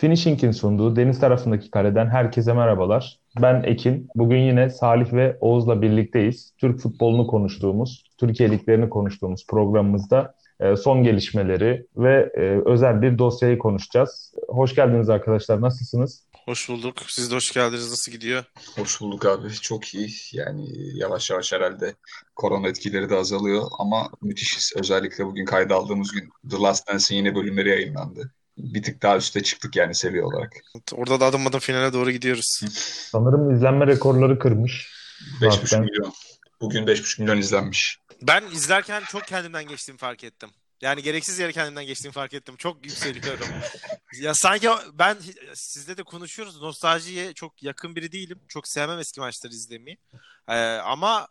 Finishing'in sunduğu deniz tarafındaki kareden herkese merhabalar. Ben Ekin. Bugün yine Salih ve Oğuz'la birlikteyiz. Türk futbolunu konuştuğumuz, Türkiye liglerini konuştuğumuz programımızda e, son gelişmeleri ve e, özel bir dosyayı konuşacağız. Hoş geldiniz arkadaşlar. Nasılsınız? Hoş bulduk. Siz de hoş geldiniz. Nasıl gidiyor? Hoş bulduk abi. Çok iyi. Yani yavaş yavaş herhalde korona etkileri de azalıyor ama müthişiz. Özellikle bugün kayda aldığımız gün The Last Dance'in yeni bölümleri yayınlandı bir tık daha üste çıktık yani seviye olarak. Orada da adım adım finale doğru gidiyoruz. Sanırım izlenme rekorları kırmış. 5,5 milyon. Bugün 5,5 milyon izlenmiş. Ben izlerken çok kendimden geçtiğimi fark ettim. Yani gereksiz yere kendimden geçtiğimi fark ettim. Çok yükseliyorum. ya sanki ben sizle de konuşuyoruz. Nostaljiye çok yakın biri değilim. Çok sevmem eski maçları izlemeyi. Ee, ama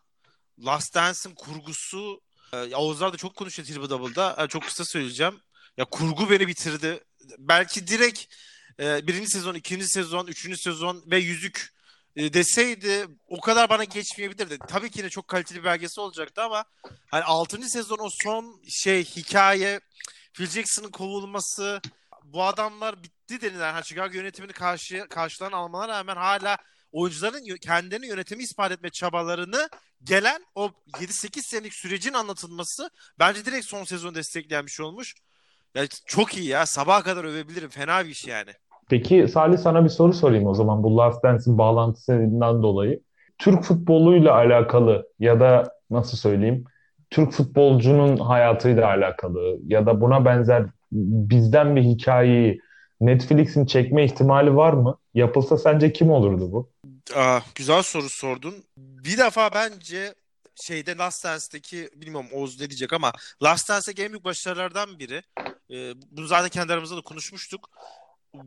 Last Dance'in kurgusu e, Oğuzlar da çok konuşuyor Triple Double'da. Yani çok kısa söyleyeceğim. Ya kurgu beni bitirdi belki direkt e, birinci sezon, ikinci sezon, üçüncü sezon ve yüzük e, deseydi o kadar bana geçmeyebilirdi. Tabii ki de çok kaliteli bir belgesi olacaktı ama hani altıncı sezon o son şey hikaye Phil Jackson'ın kovulması bu adamlar bitti denilen hani Chicago yönetimini karşı karşılanan almalarına rağmen hala oyuncuların kendilerini yönetimi ispat etme çabalarını gelen o 7-8 senelik sürecin anlatılması bence direkt son sezon destekleyen bir şey olmuş. Ya çok iyi ya. Sabaha kadar övebilirim. Fena bir iş yani. Peki Salih sana bir soru sorayım o zaman bu Last Dance'in bağlantısından dolayı. Türk futboluyla alakalı ya da nasıl söyleyeyim Türk futbolcunun hayatıyla alakalı ya da buna benzer bizden bir hikayeyi Netflix'in çekme ihtimali var mı? Yapılsa sence kim olurdu bu? Aa, güzel soru sordun. Bir defa bence şeyde Last Dance'deki bilmiyorum Oğuz ne diyecek ama Last Dance'deki en büyük başarılardan biri. E, bunu zaten kendi aramızda da konuşmuştuk.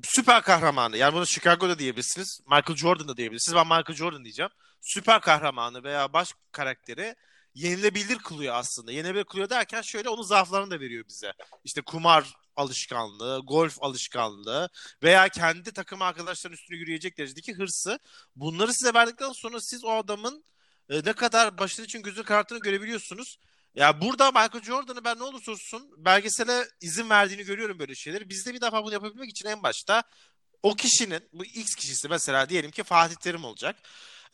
Süper kahramanı. Yani bunu Chicago'da diyebilirsiniz. Michael Jordan'da diyebilirsiniz. Ben Michael Jordan diyeceğim. Süper kahramanı veya baş karakteri yenilebilir kılıyor aslında. Yenilebilir kılıyor derken şöyle onun zaaflarını da veriyor bize. İşte kumar alışkanlığı, golf alışkanlığı veya kendi takım arkadaşlarının üstüne yürüyecek derecedeki hırsı. Bunları size verdikten sonra siz o adamın e, ne kadar başarı için gözünü kararttığını görebiliyorsunuz. Ya burada Michael Jordan'ı ben ne olursa olsun belgesele izin verdiğini görüyorum böyle şeyleri. Biz de bir defa bunu yapabilmek için en başta o kişinin, bu X kişisi mesela diyelim ki Fatih Terim olacak.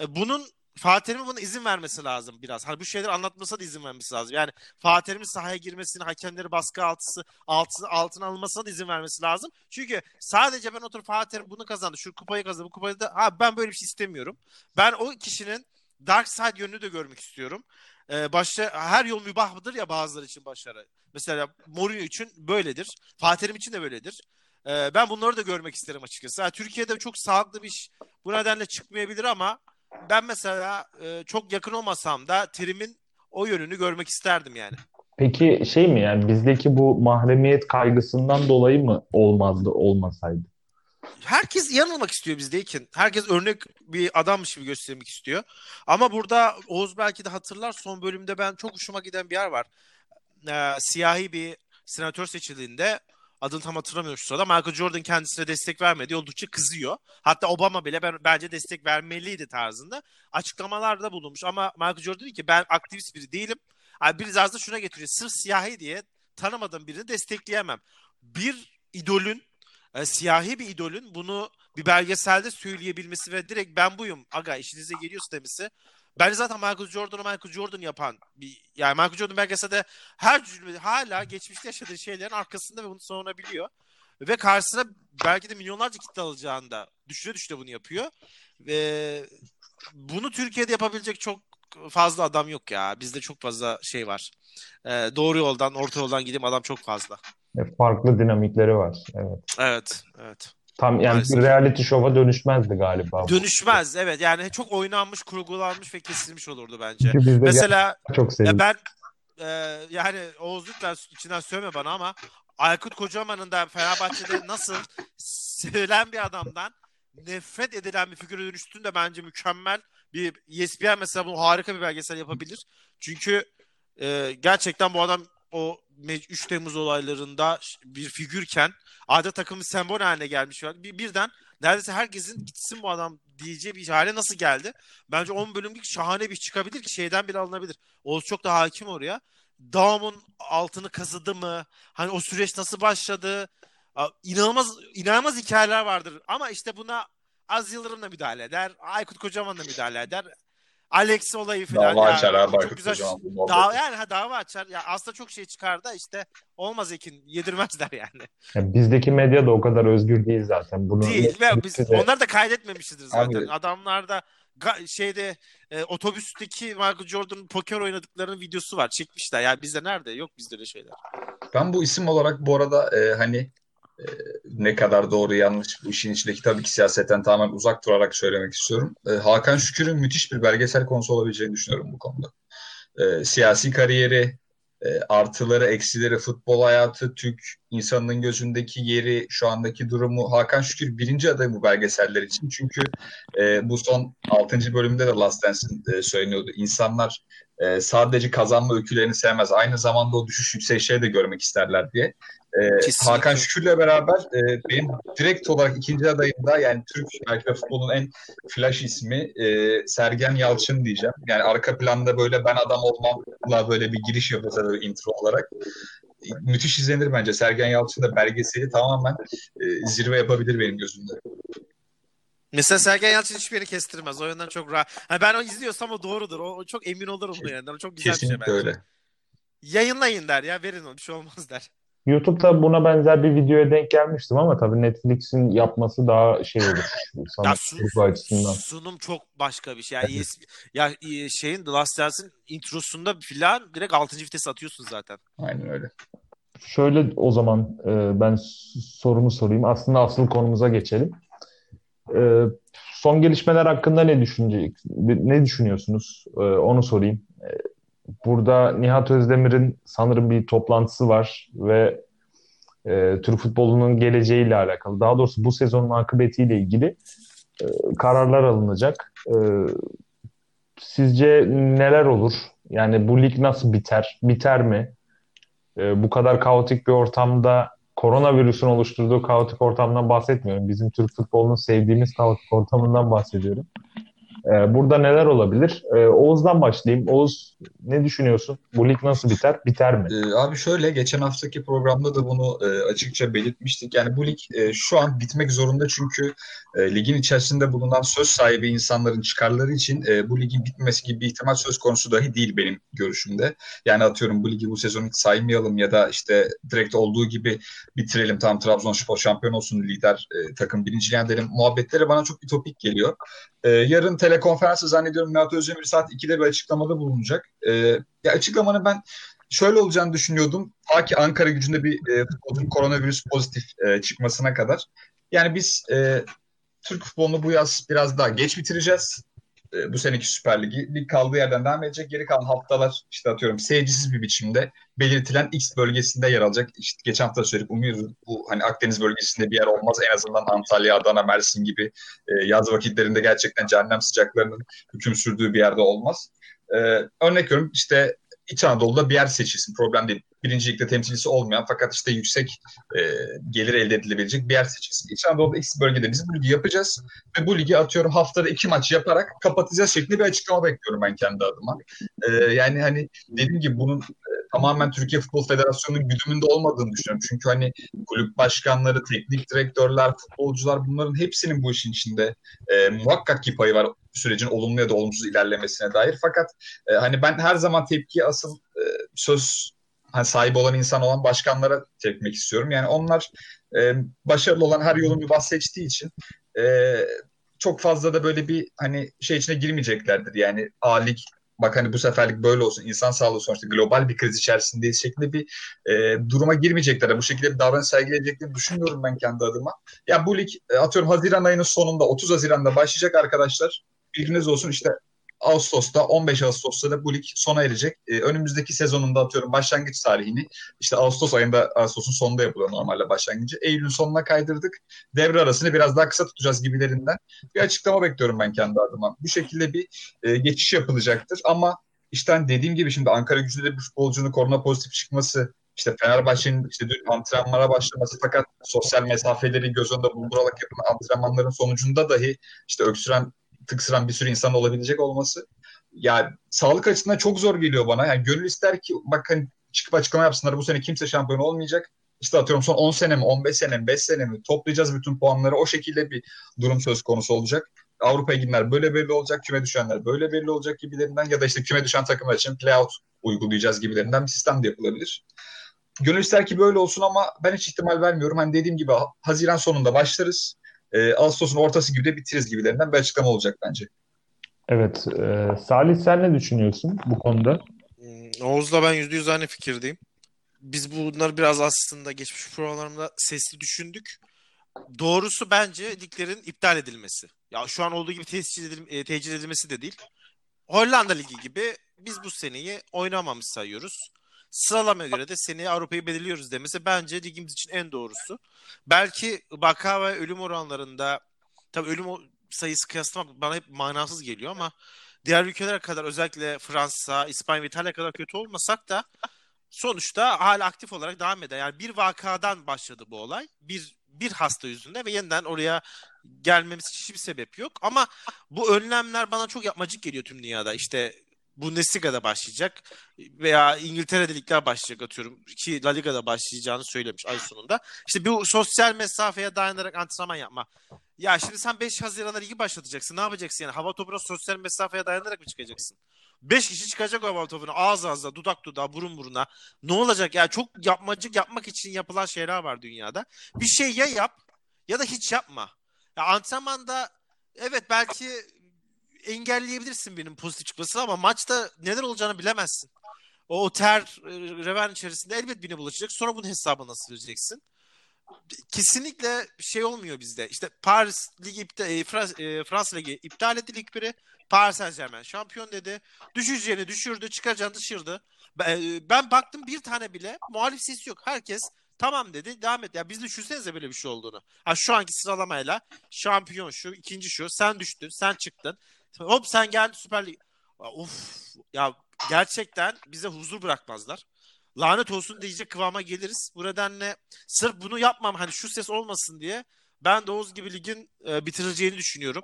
E, bunun Fatih Terim'in buna izin vermesi lazım biraz. Hani bu şeyleri anlatmasına da izin vermesi lazım. Yani Fatih Terim'in sahaya girmesini, hakemleri baskı altısı, altı, altına alınmasına da izin vermesi lazım. Çünkü sadece ben oturup Fatih Terim bunu kazandı, şu kupayı kazandı, bu kupayı da ha ben böyle bir şey istemiyorum. Ben o kişinin dark side yönünü de görmek istiyorum. Ee, başta her yol mübahdır ya bazıları için başarı. Mesela Mourinho için böyledir. Fatih için de böyledir. Ee, ben bunları da görmek isterim açıkçası. Yani Türkiye'de çok sağlıklı bir iş bu nedenle çıkmayabilir ama ben mesela e, çok yakın olmasam da Terim'in o yönünü görmek isterdim yani. Peki şey mi yani bizdeki bu mahremiyet kaygısından dolayı mı olmazdı olmasaydı? Herkes yanılmak istiyor bizdeyken. Herkes örnek bir adammış gibi göstermek istiyor. Ama burada Oğuz belki de hatırlar son bölümde ben çok hoşuma giden bir yer var. Ee, siyahi bir senatör seçildiğinde adını tam hatırlamıyorum şu sırada. Michael Jordan kendisine destek vermedi. Oldukça kızıyor. Hatta Obama bile ben, bence destek vermeliydi tarzında. Açıklamalarda bulunmuş. Ama Michael Jordan dedi ki ben aktivist biri değilim. Yani bir da şuna getiriyor. Sırf siyahi diye tanımadığım birini destekleyemem. Bir idolün e, siyahi bir idolün bunu bir belgeselde söyleyebilmesi ve direkt ben buyum aga işinize geliyorsa demesi. Ben zaten Michael Jordan'ı Michael Jordan yapan bir yani Michael Jordan belgeselde her cümle hala geçmişte yaşadığı şeylerin arkasında ve bunu savunabiliyor. Ve karşısına belki de milyonlarca kitle alacağında düşüne düşüne bunu yapıyor. Ve bunu Türkiye'de yapabilecek çok fazla adam yok ya. Bizde çok fazla şey var. Ee, doğru yoldan, orta yoldan gideyim adam çok fazla. E, farklı dinamikleri var. Evet. Evet, evet. Tam yani Maalesef. bir reality show'a dönüşmezdi galiba. Dönüşmez evet yani çok oynanmış, kurgulanmış ve kesilmiş olurdu bence. Mesela çok ya ben e, yani Oğuz lütfen içinden söyleme bana ama Aykut Kocaman'ın da Fenerbahçe'de nasıl sevilen bir adamdan nefret edilen bir figüre dönüştüğünde bence mükemmel bir ESPN mesela bunu harika bir belgesel yapabilir. Çünkü e, gerçekten bu adam o 3 Temmuz olaylarında bir figürken adeta takımın sembol haline gelmiş. Bir, birden neredeyse herkesin gitsin bu adam diyeceği bir hale nasıl geldi? Bence 10 bölümlük şahane bir çıkabilir ki şeyden bile alınabilir. Oğuz çok da hakim oraya. Dağımın altını kazıdı mı? Hani o süreç nasıl başladı? inanılmaz inanılmaz hikayeler vardır. Ama işte buna Az Yıldırım da müdahale eder. Aykut Kocaman da müdahale eder. Alex olayı falan. Dava açar abi çok güzel. Dava, yani ha, dava açar. Ya aslında çok şey çıkar da işte olmaz Ekin. Yedirmezler yani. yani bizdeki medya da o kadar özgür değil zaten. Bunu Değil. Ve biz, de- onlar da kaydetmemişizdir zaten. Abi- Adamlar da şeyde e, otobüsteki Michael Jordan'ın poker oynadıklarının videosu var. Çekmişler. Yani bizde nerede? Yok bizde öyle şeyler. Ben bu isim olarak bu arada e, hani e, ne kadar doğru yanlış bu işin içindeki tabii ki siyasetten tamamen uzak durarak söylemek istiyorum. E, Hakan Şükür'ün müthiş bir belgesel konusu olabileceğini düşünüyorum bu konuda. E, siyasi kariyeri, e, artıları, eksileri, futbol hayatı, Türk insanının gözündeki yeri, şu andaki durumu. Hakan Şükür birinci aday bu belgeseller için. Çünkü e, bu son 6. bölümde de Last Dance'in e, söyleniyordu. İnsanlar sadece kazanma öykülerini sevmez. Aynı zamanda o düşüş yükselişleri de görmek isterler diye. E, Kesinlikle. Hakan Şükür'le beraber e, benim direkt olarak ikinci adayım da yani Türk belki de futbolun en flash ismi e, Sergen Yalçın diyeceğim. Yani arka planda böyle ben adam olmamla böyle bir giriş yapılsa böyle intro olarak. E, Müthiş izlenir bence. Sergen Yalçın da belgeseli tamamen e, zirve yapabilir benim gözümde. Mesela Sergen Yalçın hiçbir yeri kestirmez. O yönden çok rahat. Hani ben o izliyorsam o doğrudur. O, o çok emin olurum bu yani. O çok güzel bir şey Kesinlikle bence. öyle. Yayınlayın der ya. Verin onu. Bir şey olmaz der. YouTube'da buna benzer bir videoya denk gelmiştim ama tabii Netflix'in yapması daha şey olur. Ya sun- açısından. sunum çok başka bir şey. Yani ES ya e, şeyin The Last Dance'in introsunda filan direkt 6. vites atıyorsun zaten. Aynen öyle. Şöyle o zaman e, ben sorumu sorayım. Aslında asıl konumuza geçelim. E, son gelişmeler hakkında ne düşünecek, ne düşünüyorsunuz? E, onu sorayım. E, burada Nihat Özdemir'in sanırım bir toplantısı var ve e, Türk futbolunun geleceğiyle alakalı, daha doğrusu bu sezonun akıbetiyle ilgili e, kararlar alınacak. E, sizce neler olur? Yani bu lig nasıl biter? Biter mi? E, bu kadar kaotik bir ortamda koronavirüsün oluşturduğu kaotik ortamdan bahsetmiyorum. Bizim Türk futbolunun sevdiğimiz kaotik ortamından bahsediyorum. E, burada neler olabilir? E, Oğuz'dan başlayayım. Oğuz ne düşünüyorsun? Bu lig nasıl biter? Biter mi? Ee, abi şöyle geçen haftaki programda da bunu e, açıkça belirtmiştik. Yani bu lig e, şu an bitmek zorunda çünkü e, ligin içerisinde bulunan söz sahibi insanların çıkarları için bu ligin bitmemesi gibi bir ihtimal söz konusu dahi değil benim görüşümde. Yani atıyorum bu ligi bu sezon hiç saymayalım ya da işte direkt olduğu gibi bitirelim. Tam Trabzonspor şampiyon olsun lider takım birinciliğe edelim. Muhabbetleri bana çok ütopik geliyor. E, yarın telekonferansı zannediyorum Nihat Özdemir saat 2'de bir açıklamada bulunacak. E, ya açıklamanın ben şöyle olacağını düşünüyordum. Ta ki Ankara gücünde bir e, koronavirüs pozitif e, çıkmasına kadar. Yani biz e, Türk futbolunu bu yaz biraz daha geç bitireceğiz. E, bu seneki Süper Ligi. Lig kaldığı yerden devam edecek. Geri kalan haftalar işte atıyorum seyircisiz bir biçimde belirtilen X bölgesinde yer alacak. İşte geçen hafta söyledik umuyoruz bu hani Akdeniz bölgesinde bir yer olmaz. En azından Antalya, Adana, Mersin gibi e, yaz vakitlerinde gerçekten cehennem sıcaklarının hüküm sürdüğü bir yerde olmaz. E, örnek veriyorum işte İç Anadolu'da bir yer seçilsin. Problem değil. Birinci ligde temsilcisi olmayan fakat işte yüksek e, gelir elde edilebilecek bir yer seçilsin. İç Anadolu'da X bölgede biz bu ligi yapacağız ve bu ligi atıyorum haftada iki maç yaparak kapatacağız şeklinde bir açıklama bekliyorum ben kendi adıma. E, yani hani dediğim gibi bunun tamamen Türkiye Futbol Federasyonu'nun güdümünde olmadığını düşünüyorum. Çünkü hani kulüp başkanları, teknik direktörler, futbolcular bunların hepsinin bu işin içinde e, muhakkak ki payı var sürecin olumlu ya da olumsuz ilerlemesine dair. Fakat e, hani ben her zaman tepkiyi asıl e, söz hani sahibi olan insan olan başkanlara tepmek istiyorum. Yani onlar e, başarılı olan her yolun bir bahsettiği için e, çok fazla da böyle bir hani şey içine girmeyeceklerdir. Yani A lig bak hani bu seferlik böyle olsun insan sağlığı sonuçta global bir kriz içerisindeyiz şeklinde bir e, duruma girmeyecekler. Bu şekilde bir davranış sergileyeceklerini düşünmüyorum ben kendi adıma. Ya bu lig e, atıyorum Haziran ayının sonunda 30 Haziran'da başlayacak arkadaşlar. Bilginiz olsun işte Ağustos'ta 15 Ağustos'ta da bu lig sona erecek. Ee, önümüzdeki sezonunda atıyorum başlangıç tarihini işte Ağustos ayında Ağustos'un sonunda yapılıyor normalde başlangıcı. Eylül'ün sonuna kaydırdık. Devre arasını biraz daha kısa tutacağız gibilerinden. Bir açıklama bekliyorum ben kendi adıma. Bu şekilde bir e, geçiş yapılacaktır ama işte hani dediğim gibi şimdi Ankara gücünde de bir futbolcunun korona pozitif çıkması işte Fenerbahçe'nin işte dün antrenmana başlaması fakat sosyal mesafeleri göz önünde bulundurarak yapılan antrenmanların sonucunda dahi işte öksüren tıksıran bir sürü insan olabilecek olması ya sağlık açısından çok zor geliyor bana. Yani gönül ister ki bak hani çıkıp açıklama yapsınlar bu sene kimse şampiyon olmayacak. işte atıyorum son 10 sene mi 15 sene mi 5 sene mi toplayacağız bütün puanları o şekilde bir durum söz konusu olacak. Avrupa'ya gidenler böyle belli olacak, küme düşenler böyle belli olacak gibilerinden ya da işte küme düşen takımlar için playout uygulayacağız gibilerinden bir sistem de yapılabilir. Gönül ister ki böyle olsun ama ben hiç ihtimal vermiyorum. Hani dediğim gibi Haziran sonunda başlarız. E, Ağustos'un ortası gibi de bitiririz gibilerinden bir açıklama olacak bence. Evet. E, Salih sen ne düşünüyorsun bu konuda? Hmm, Oğuz'la ben yüzde yüz aynı fikirdeyim. Biz bunları biraz aslında geçmiş programlarımda sesli düşündük. Doğrusu bence liglerin iptal edilmesi. Ya şu an olduğu gibi tescil edil, e, tecil edilmesi de değil. Hollanda Ligi gibi biz bu seneyi oynamamış sayıyoruz. Sıralamaya göre de seneye Avrupa'yı belirliyoruz demesi bence ligimiz için en doğrusu. Belki vaka ve ölüm oranlarında tabii ölüm sayısı kıyaslamak bana hep manasız geliyor ama diğer ülkelere kadar özellikle Fransa, İspanya ve İtalya kadar kötü olmasak da sonuçta hala aktif olarak devam eder. Yani bir vakadan başladı bu olay. Bir bir hasta yüzünde ve yeniden oraya gelmemiz için hiçbir sebep yok. Ama bu önlemler bana çok yapmacık geliyor tüm dünyada. İşte Bundesliga'da başlayacak veya İngiltere'de ligler başlayacak atıyorum ki La Liga'da başlayacağını söylemiş ay sonunda. İşte bu sosyal mesafeye dayanarak antrenman yapma. Ya şimdi sen 5 Haziran'da ligi başlatacaksın. Ne yapacaksın yani? Hava topuna sosyal mesafeye dayanarak mı çıkacaksın? 5 kişi çıkacak o hava topuna ağız ağza, dudak dudağa, burun buruna. Ne olacak ya? Çok yapmacık yapmak için yapılan şeyler var dünyada. Bir şey ya yap ya da hiç yapma. Ya antrenmanda evet belki engelleyebilirsin benim pozitif çıkmasını ama maçta neler olacağını bilemezsin. O ter e, reven içerisinde elbet birine bulaşacak. Sonra bunun hesabını nasıl vereceksin? Kesinlikle şey olmuyor bizde. İşte Paris Ligi iptal, e, Frans, e, Fransa Ligi iptal etti lig biri. Paris Saint Germain şampiyon dedi. Düşeceğini düşürdü, çıkacağını düşürdü. Ben, e, ben baktım bir tane bile muhalif sesi yok. Herkes tamam dedi devam et. Ya biz düşünsenize böyle bir şey olduğunu. Ha şu anki sıralamayla şampiyon şu, ikinci şu, sen düştün, sen çıktın. Hop sen geldin Süper Lig. Of ya gerçekten bize huzur bırakmazlar. Lanet olsun diyecek kıvama geliriz. Bu nedenle sırf bunu yapmam hani şu ses olmasın diye ben de Oğuz gibi ligin e, bitirileceğini düşünüyorum.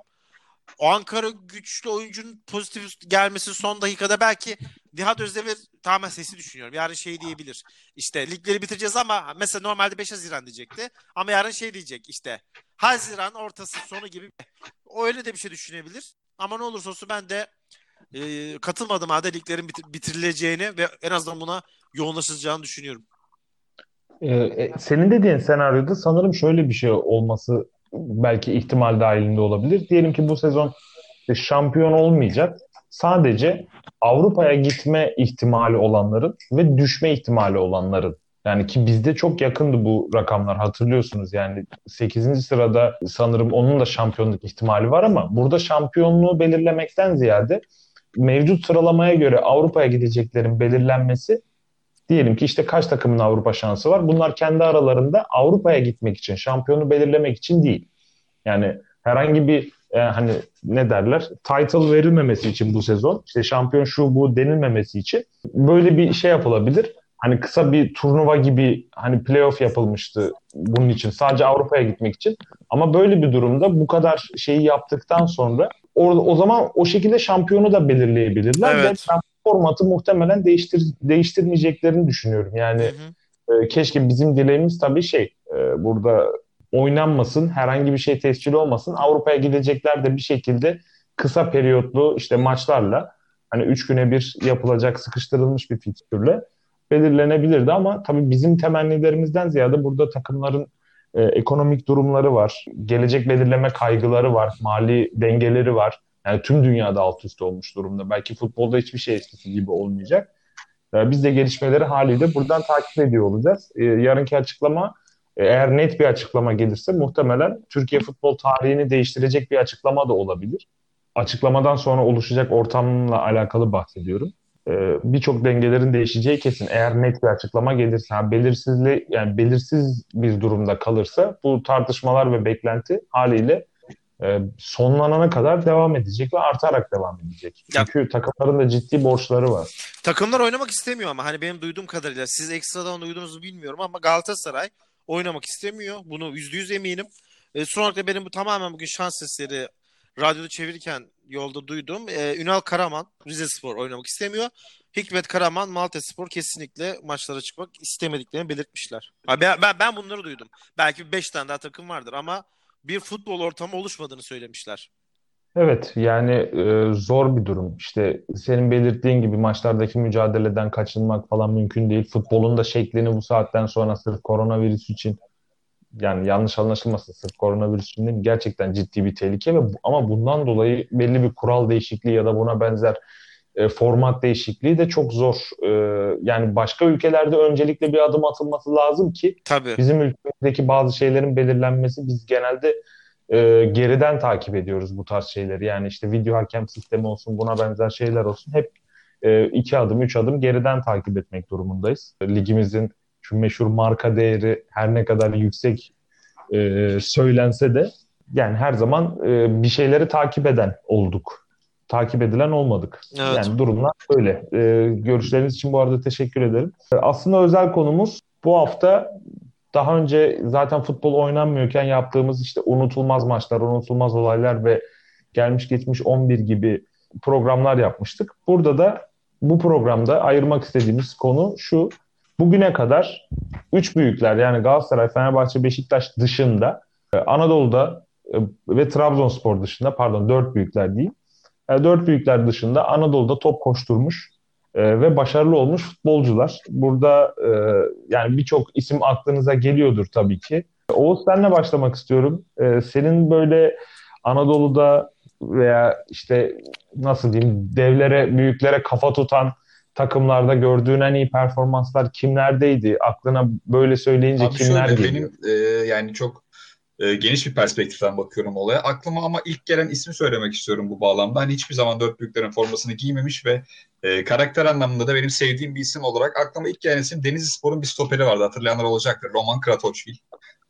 O Ankara güçlü oyuncunun pozitif gelmesi son dakikada belki Nihat Özdemir tamamen sesi düşünüyorum. Yarın şey diyebilir. İşte ligleri bitireceğiz ama mesela normalde 5 Haziran diyecekti. Ama yarın şey diyecek işte Haziran ortası sonu gibi. Öyle de bir şey düşünebilir. Ama ne olursa olsun ben de e, katılmadığım halde liglerin bitir- bitirileceğini ve en azından buna yoğunlaşacağını düşünüyorum. Ee, senin dediğin senaryoda sanırım şöyle bir şey olması belki ihtimal dahilinde olabilir. Diyelim ki bu sezon şampiyon olmayacak. Sadece Avrupa'ya gitme ihtimali olanların ve düşme ihtimali olanların yani ki bizde çok yakındı bu rakamlar hatırlıyorsunuz yani 8. sırada sanırım onun da şampiyonluk ihtimali var ama burada şampiyonluğu belirlemekten ziyade mevcut sıralamaya göre Avrupa'ya gideceklerin belirlenmesi diyelim ki işte kaç takımın Avrupa şansı var. Bunlar kendi aralarında Avrupa'ya gitmek için, şampiyonu belirlemek için değil. Yani herhangi bir e, hani ne derler title verilmemesi için bu sezon işte şampiyon şu bu denilmemesi için böyle bir şey yapılabilir hani kısa bir turnuva gibi hani playoff yapılmıştı bunun için. Sadece Avrupa'ya gitmek için. Ama böyle bir durumda bu kadar şeyi yaptıktan sonra orada o zaman o şekilde şampiyonu da belirleyebilirler evet. ve ben formatı muhtemelen değiştir değiştirmeyeceklerini düşünüyorum. Yani hı hı. E, keşke bizim dileğimiz tabii şey e, burada oynanmasın, herhangi bir şey tescil olmasın. Avrupa'ya gidecekler de bir şekilde kısa periyotlu işte maçlarla hani üç güne bir yapılacak sıkıştırılmış bir fikstürle belirlenebilirdi ama tabii bizim temennilerimizden ziyade burada takımların e, ekonomik durumları var, gelecek belirleme kaygıları var, mali dengeleri var. Yani tüm dünyada alt üst olmuş durumda. Belki futbolda hiçbir şey eskisi gibi olmayacak. E, biz de gelişmeleri haliyle buradan takip ediyor olacağız. E, yarınki açıklama e, eğer net bir açıklama gelirse muhtemelen Türkiye futbol tarihini değiştirecek bir açıklama da olabilir. Açıklamadan sonra oluşacak ortamla alakalı bahsediyorum. Ee, birçok dengelerin değişeceği kesin. Eğer net bir açıklama gelirse, yani belirsizli yani belirsiz bir durumda kalırsa bu tartışmalar ve beklenti haliyle e, sonlanana kadar devam edecek ve artarak devam edecek. Çünkü ya, takımların da ciddi borçları var. Takımlar oynamak istemiyor ama hani benim duyduğum kadarıyla siz ekstradan duyduğunuzu bilmiyorum ama Galatasaray oynamak istemiyor. Bunu yüzde yüz eminim. E, son olarak da benim bu tamamen bugün şans eseri radyoda çevirirken yolda duydum. Ee, Ünal Karaman Rize Spor oynamak istemiyor. Hikmet Karaman Malta Spor kesinlikle maçlara çıkmak istemediklerini belirtmişler. Ben, ben, ben bunları duydum. Belki 5 tane daha takım vardır ama bir futbol ortamı oluşmadığını söylemişler. Evet yani e, zor bir durum. İşte senin belirttiğin gibi maçlardaki mücadeleden kaçınmak falan mümkün değil. Futbolun da şeklini bu saatten sonra sırf koronavirüs için yani yanlış anlaşılmasın sırf koronavirüs için değil, gerçekten ciddi bir tehlike ve ama bundan dolayı belli bir kural değişikliği ya da buna benzer e, format değişikliği de çok zor. E, yani başka ülkelerde öncelikle bir adım atılması lazım ki Tabii. bizim ülkemizdeki bazı şeylerin belirlenmesi biz genelde e, geriden takip ediyoruz bu tarz şeyleri. Yani işte video hakem sistemi olsun buna benzer şeyler olsun hep e, iki adım üç adım geriden takip etmek durumundayız. Ligimizin şu meşhur marka değeri her ne kadar yüksek e, söylense de yani her zaman e, bir şeyleri takip eden olduk. Takip edilen olmadık. Evet. Yani durumlar böyle. E, görüşleriniz için bu arada teşekkür ederim. Aslında özel konumuz bu hafta daha önce zaten futbol oynanmıyorken yaptığımız işte unutulmaz maçlar, unutulmaz olaylar ve gelmiş geçmiş 11 gibi programlar yapmıştık. Burada da bu programda ayırmak istediğimiz konu şu. Bugüne kadar üç büyükler yani Galatasaray, Fenerbahçe, Beşiktaş dışında e, Anadolu'da e, ve Trabzonspor dışında pardon dört büyükler değil. E, dört büyükler dışında Anadolu'da top koşturmuş ve başarılı olmuş futbolcular. Burada yani birçok isim aklınıza geliyordur tabii ki. Oğuz senle başlamak istiyorum. Senin böyle Anadolu'da veya işte nasıl diyeyim devlere, büyüklere kafa tutan takımlarda gördüğün en iyi performanslar kimlerdeydi? Aklına böyle söyleyince Abi kimler şöyle, geliyor? Benim e, yani çok e, geniş bir perspektiften bakıyorum olaya. Aklıma ama ilk gelen ismi söylemek istiyorum bu bağlamda. Hani hiçbir zaman dört büyüklerin formasını giymemiş ve e, karakter anlamında da benim sevdiğim bir isim olarak aklıma ilk gelen isim Denizlispor'un bir stoperi vardı. Hatırlayanlar olacaktır. Roman Kratochvil.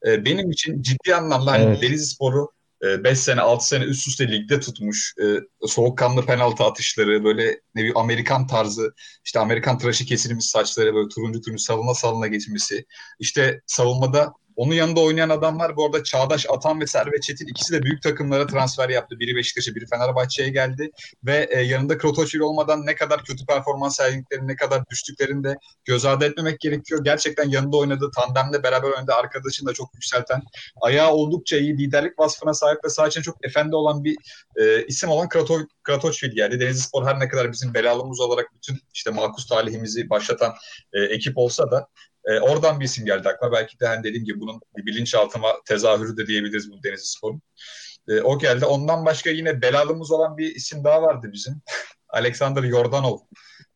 E, benim için ciddi anlamda hani Evet. Denizlispor'u 5 sene 6 sene üst üste ligde tutmuş e, soğukkanlı penaltı atışları böyle ne bileyim Amerikan tarzı işte Amerikan tıraşı kesilmiş saçları böyle turuncu turuncu salına salına geçmesi işte savunmada onun yanında oynayan adamlar bu arada Çağdaş Atan ve Servet Çetin ikisi de büyük takımlara transfer yaptı. Biri Beşiktaş'a, biri Fenerbahçe'ye geldi ve e, yanında Krotoçvil olmadan ne kadar kötü performans sergilediklerini, ne kadar düştüklerini de göz ardı etmemek gerekiyor. Gerçekten yanında oynadığı tandemle beraber oynadığı arkadaşını da çok yükselten, ayağı oldukça iyi, liderlik vasfına sahip ve için çok efendi olan bir e, isim olan Krato, Kratoçvil geldi. Denizlispor her ne kadar bizim belalımız olarak bütün işte makus talihimizi başlatan e, ekip olsa da e, oradan bir isim geldi aklıma. Belki de hani dediğim gibi bunun bir bilinçaltıma tezahürü de diyebiliriz bu Denizlispor'un. E, o geldi. Ondan başka yine belalımız olan bir isim daha vardı bizim. Alexander Yordanov.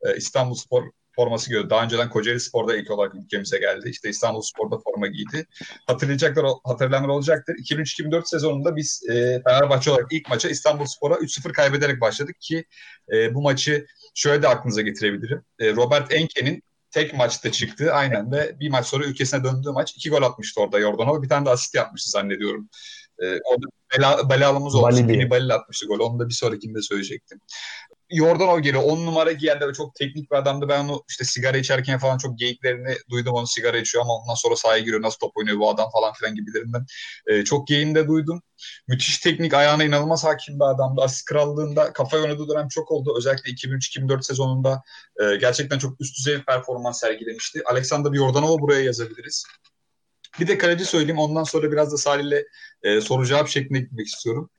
E, İstanbul Spor forması giyiyor. Daha önceden Kocaeli Spor'da ilk olarak ülkemize geldi. İşte İstanbul Spor'da forma giydi. Hatırlayacaklar, hatırlayanlar olacaktır. 2003-2004 sezonunda biz e, Fenerbahçe olarak ilk maça İstanbul Spor'a 3-0 kaybederek başladık ki e, bu maçı şöyle de aklınıza getirebilirim. E, Robert Enke'nin tek maçta çıktı aynen ve bir maç sonra ülkesine döndüğü maç iki gol atmıştı orada Yordanov. Bir tane de asist yapmıştı zannediyorum. Ee, orada bela, belalımız. Balili. Beni Balil atmıştı gol. Onu da bir sonrakinde söyleyecektim. Yordanov geliyor. On numara giyen de çok teknik bir adamdı. Ben onu işte sigara içerken falan çok geyiklerini duydum. Onu sigara içiyor ama ondan sonra sahaya giriyor. Nasıl top oynuyor bu adam falan filan gibilerinden. Ee, çok geyinde duydum. Müthiş teknik ayağına inanılmaz hakim bir adamdı. Asist krallığında kafaya oynadığı dönem çok oldu. Özellikle 2003-2004 sezonunda e, gerçekten çok üst düzey bir performans sergilemişti. Alexander Yordanov'u buraya yazabiliriz. Bir de kaleci söyleyeyim. Ondan sonra biraz da Salih'le e, soru cevap şeklinde gitmek istiyorum.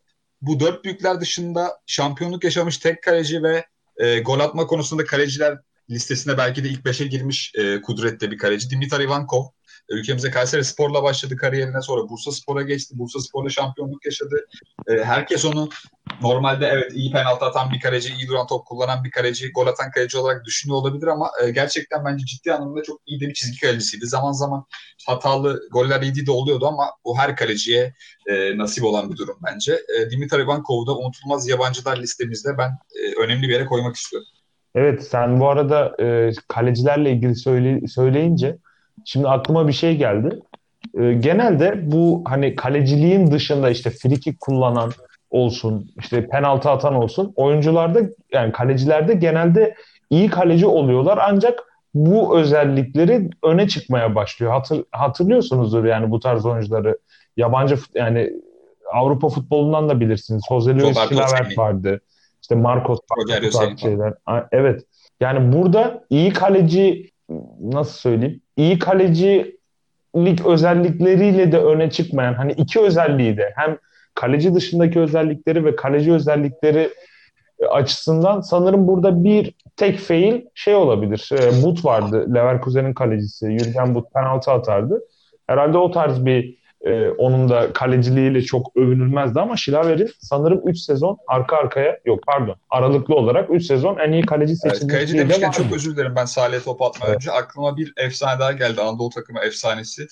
Bu dört büyükler dışında şampiyonluk yaşamış tek kaleci ve e, gol atma konusunda kaleciler listesine belki de ilk beşe girmiş e, kudrette bir kaleci. Dimitar Ivankov. Ülkemize Kayseri Spor'la başladı kariyerine sonra Bursa Spor'a geçti. Bursa Spor'la şampiyonluk yaşadı. E, herkes onu normalde evet iyi penaltı atan bir kaleci, iyi duran top kullanan bir kaleci, gol atan kaleci olarak düşünüyor olabilir ama e, gerçekten bence ciddi anlamda çok iyi de bir çizgi kalecisiydi. Zaman zaman hatalı goller yediği de oluyordu ama o her kaleciye e, nasip olan bir durum bence. E, Dimitar Ivankov'u da unutulmaz yabancılar listemizde ben e, önemli bir yere koymak istiyorum. Evet sen bu arada e, kalecilerle ilgili söyle, söyleyince şimdi aklıma bir şey geldi. E, genelde bu hani kaleciliğin dışında işte frikik kullanan olsun, işte penaltı atan olsun oyuncularda yani kalecilerde genelde iyi kaleci oluyorlar ancak bu özellikleri öne çıkmaya başlıyor. Hatır, hatırlıyorsunuzdur yani bu tarz oyuncuları yabancı yani Avrupa futbolundan da bilirsiniz. Jose Luis Chilavert vardı. İşte Marcos. A- Evet. Yani burada iyi kaleci nasıl söyleyeyim? İyi kalecilik özellikleriyle de öne çıkmayan hani iki özelliği de hem kaleci dışındaki özellikleri ve kaleci özellikleri e, açısından sanırım burada bir tek fail şey olabilir. E, Butt vardı. Leverkusen'in kalecisi. Jürgen Butt penaltı atardı. Herhalde o tarz bir e, onun da kaleciliğiyle çok övünülmezdi ama Şilaver'in sanırım 3 sezon arka arkaya yok pardon aralıklı olarak 3 sezon en iyi kaleci Evet, seçilmişliği kaleci de demişken vardı. çok özür dilerim ben Salih'e top atmadan Evet. önce. Aklıma bir efsane daha geldi. Anadolu takımı efsanesi.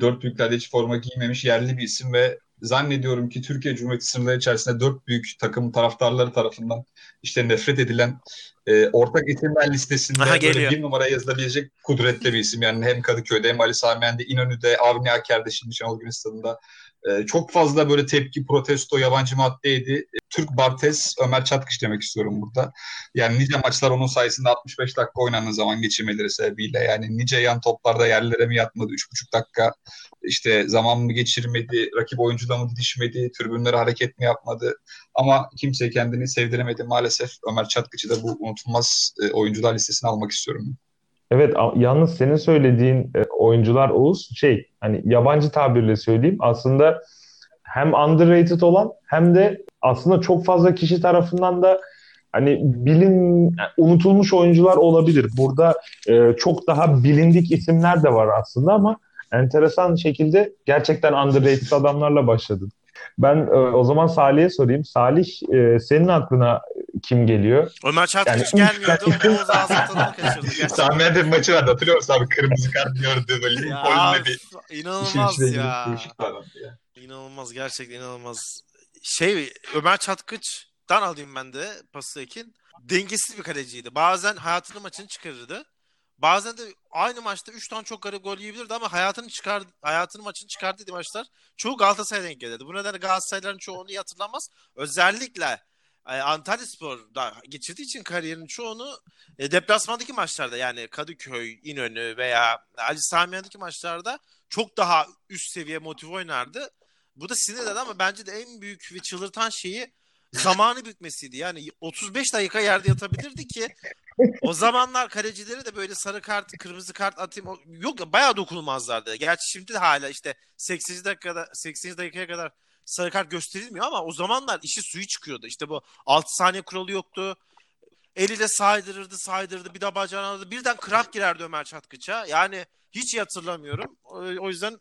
Dört büyüklerde hiç forma giymemiş yerli bir isim ve zannediyorum ki Türkiye Cumhuriyeti sınırları içerisinde dört büyük takım taraftarları tarafından işte nefret edilen e, ortak isimler listesinde Aha, böyle bir numaraya yazılabilecek kudretli bir isim. Yani hem Kadıköy'de hem Ali Sami Yen'de, İnönü'de, Avni Aker'de şimdi Şenol Güneş stadında e, çok fazla böyle tepki, protesto, yabancı maddeydi. Türk Bartes, Ömer Çatkış demek istiyorum burada. Yani nice maçlar onun sayesinde 65 dakika oynandığı zaman geçirmeleri sebebiyle yani nice yan toplarda yerlere mi yatmadı 3,5 dakika işte zaman mı geçirmedi, rakip oyuncuyla mı didişmedi, tribünlere hareket mi yapmadı ama kimse kendini sevdiremedi maalesef. Ömer Çatkıç'ı da bu unutulmaz e, oyuncular listesine almak istiyorum. Evet, yalnız senin söylediğin e, oyuncular Oğuz şey hani yabancı tabirle söyleyeyim aslında hem underrated olan hem de aslında çok fazla kişi tarafından da hani bilin unutulmuş oyuncular olabilir. Burada e, çok daha bilindik isimler de var aslında ama enteresan şekilde gerçekten underrated adamlarla başladın. Ben e, o zaman Salih'e sorayım. Salih e, senin aklına kim geliyor? Ömer Çatkiç Yani gelmiyordu. Oğuz ağzının tadını kaçırdı. bir maçı vardı hatırlıyor musun abi? Kırmızı kart gördü böyle Ya, bir işin inanılmaz girip ya. ya. İnanılmaz gerçekten inanılmaz. Şey Ömer Çatkıç'tan alayım ben de pası Ekin. Dengesiz bir kaleciydi. Bazen hayatının maçını çıkarırdı. Bazen de aynı maçta 3 tane çok garip gol yiyebilirdi ama hayatını çıkar hayatının maçını çıkardığı maçlar çoğu Galatasaray'a denk gelirdi. Bu nedenle Galatasaraylıların çoğu onu iyi hatırlamaz. Özellikle e, Antalyaspor'da geçirdiği için kariyerinin çoğunu e, deplasmandaki maçlarda yani Kadıköy, İnönü veya Ali Sami Yen'deki maçlarda çok daha üst seviye motive oynardı. Bu da sinir eder ama bence de en büyük ve çıldırtan şeyi zamanı bükmesiydi. Yani 35 dakika yerde yatabilirdi ki o zamanlar kalecileri de böyle sarı kart, kırmızı kart atayım. Yok ya bayağı dokunulmazlardı. Gerçi şimdi de hala işte 80 dakikada 80 dakikaya kadar sarı kart gösterilmiyor ama o zamanlar işi suyu çıkıyordu. İşte bu 6 saniye kuralı yoktu. Eliyle saydırırdı, saydırırdı. Bir daha bacağını alırdı. Birden kramp girerdi Ömer Çatkıç'a. Yani hiç hatırlamıyorum. O, o yüzden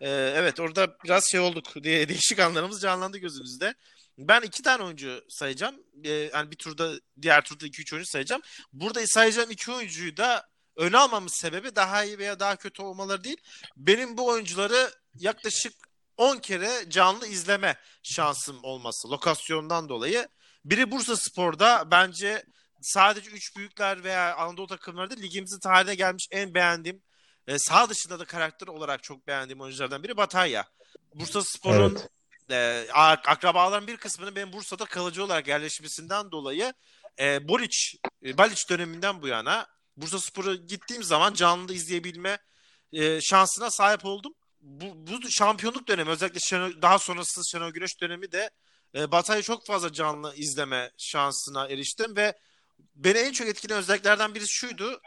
e, evet orada biraz şey olduk. diye Değişik anlarımız canlandı gözümüzde. Ben iki tane oyuncu sayacağım. E, yani bir turda diğer turda iki üç oyuncu sayacağım. Burada sayacağım iki oyuncuyu da öne almamız sebebi daha iyi veya daha kötü olmaları değil. Benim bu oyuncuları yaklaşık 10 kere canlı izleme şansım olması lokasyondan dolayı. Biri Bursa Spor'da bence sadece üç büyükler veya Anadolu takımları değil ligimizin tarihine gelmiş en beğendiğim e, sağ dışında da karakter olarak çok beğendiğim oyunculardan biri Bataya. Bursa Spor'un Evet. e, ak- akrabaların bir kısmının benim Bursa'da kalıcı olarak yerleşmesinden dolayı e, Boliç, e, Baliç döneminden bu yana Bursa Spor'a gittiğim zaman canlı izleyebilme e, şansına sahip oldum. Bu, bu şampiyonluk dönemi özellikle Şenol, daha sonrası Şenol Güneş dönemi de e, Batay'ı çok fazla canlı izleme şansına eriştim ve beni en çok etkileyen özelliklerden birisi şuydu.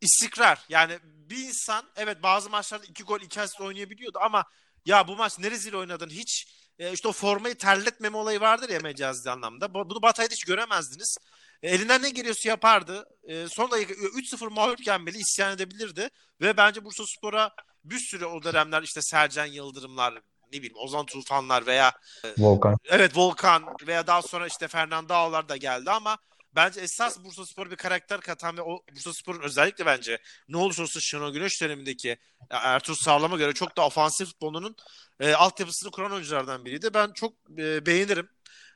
istikrar. Yani bir insan evet bazı maçlarda iki gol iki asist oynayabiliyordu ama ya bu maç ne rezil oynadın hiç e, işte o formayı terletmeme olayı vardır ya mecazi anlamda. Bu- Bunu Batay'da hiç göremezdiniz. E, elinden ne geliyorsa yapardı. E, son dakika 3-0 mağlupken bile isyan edebilirdi. Ve bence Bursa Spor'a bir sürü o dönemler işte Sercan Yıldırımlar, ne bileyim Ozan Tufanlar veya Volkan. evet Volkan veya daha sonra işte Fernando Ağlar da geldi ama bence esas Bursa Spor bir karakter katan ve o Bursa Spor'un özellikle bence ne olursa olsun Şenol Güneş dönemindeki Ertuğrul Sağlam'a göre çok da ofansif futbolunun e, altyapısını kuran oyunculardan biriydi. Ben çok e, beğenirim.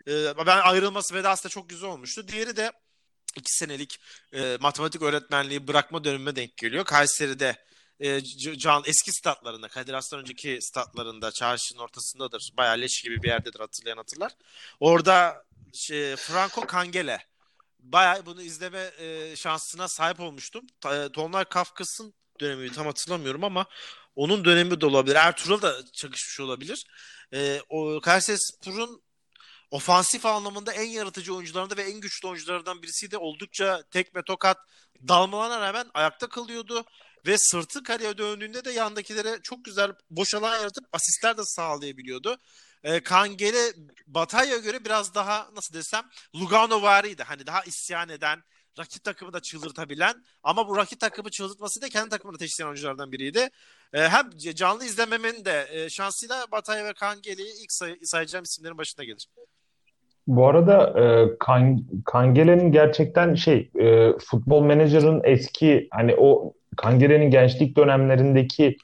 E, ben ayrılması vedası da çok güzel olmuştu. Diğeri de iki senelik e, matematik öğretmenliği bırakma dönemine denk geliyor. Kayseri'de e, Can eski statlarında, Kadir Has'tan önceki statlarında, çarşının ortasındadır. Bayağı leş gibi bir yerdedir hatırlayan hatırlar. Orada şey, Franco Kangele bayağı bunu izleme e, şansına sahip olmuştum. Ta- Tonlar Kafkas'ın dönemiydi tam hatırlamıyorum ama onun dönemi de olabilir. Ertuğrul da çakışmış olabilir. E, o Kayseri Spor'un ofansif anlamında en yaratıcı oyuncularında ve en güçlü oyunculardan birisiydi. Oldukça tekme tokat dalmalarına rağmen ayakta kalıyordu ve sırtı kaleye döndüğünde de yandakilere çok güzel boş alan yaratıp asistler de sağlayabiliyordu. E, Kangele Batay'a göre biraz daha nasıl desem Lugano variydi. Hani daha isyan eden, rakip takımı da çıldırtabilen ama bu rakip takımı çıldırtması da kendi takımını teşhiren oyunculardan biriydi. E, hem canlı izlememin de e, şansıyla Batay ve Kangele'yi ilk say- sayacağım isimlerin başında gelir. Bu arada e, Kan Kangele'nin gerçekten şey e, futbol menajerin eski hani o Kangele'nin gençlik dönemlerindeki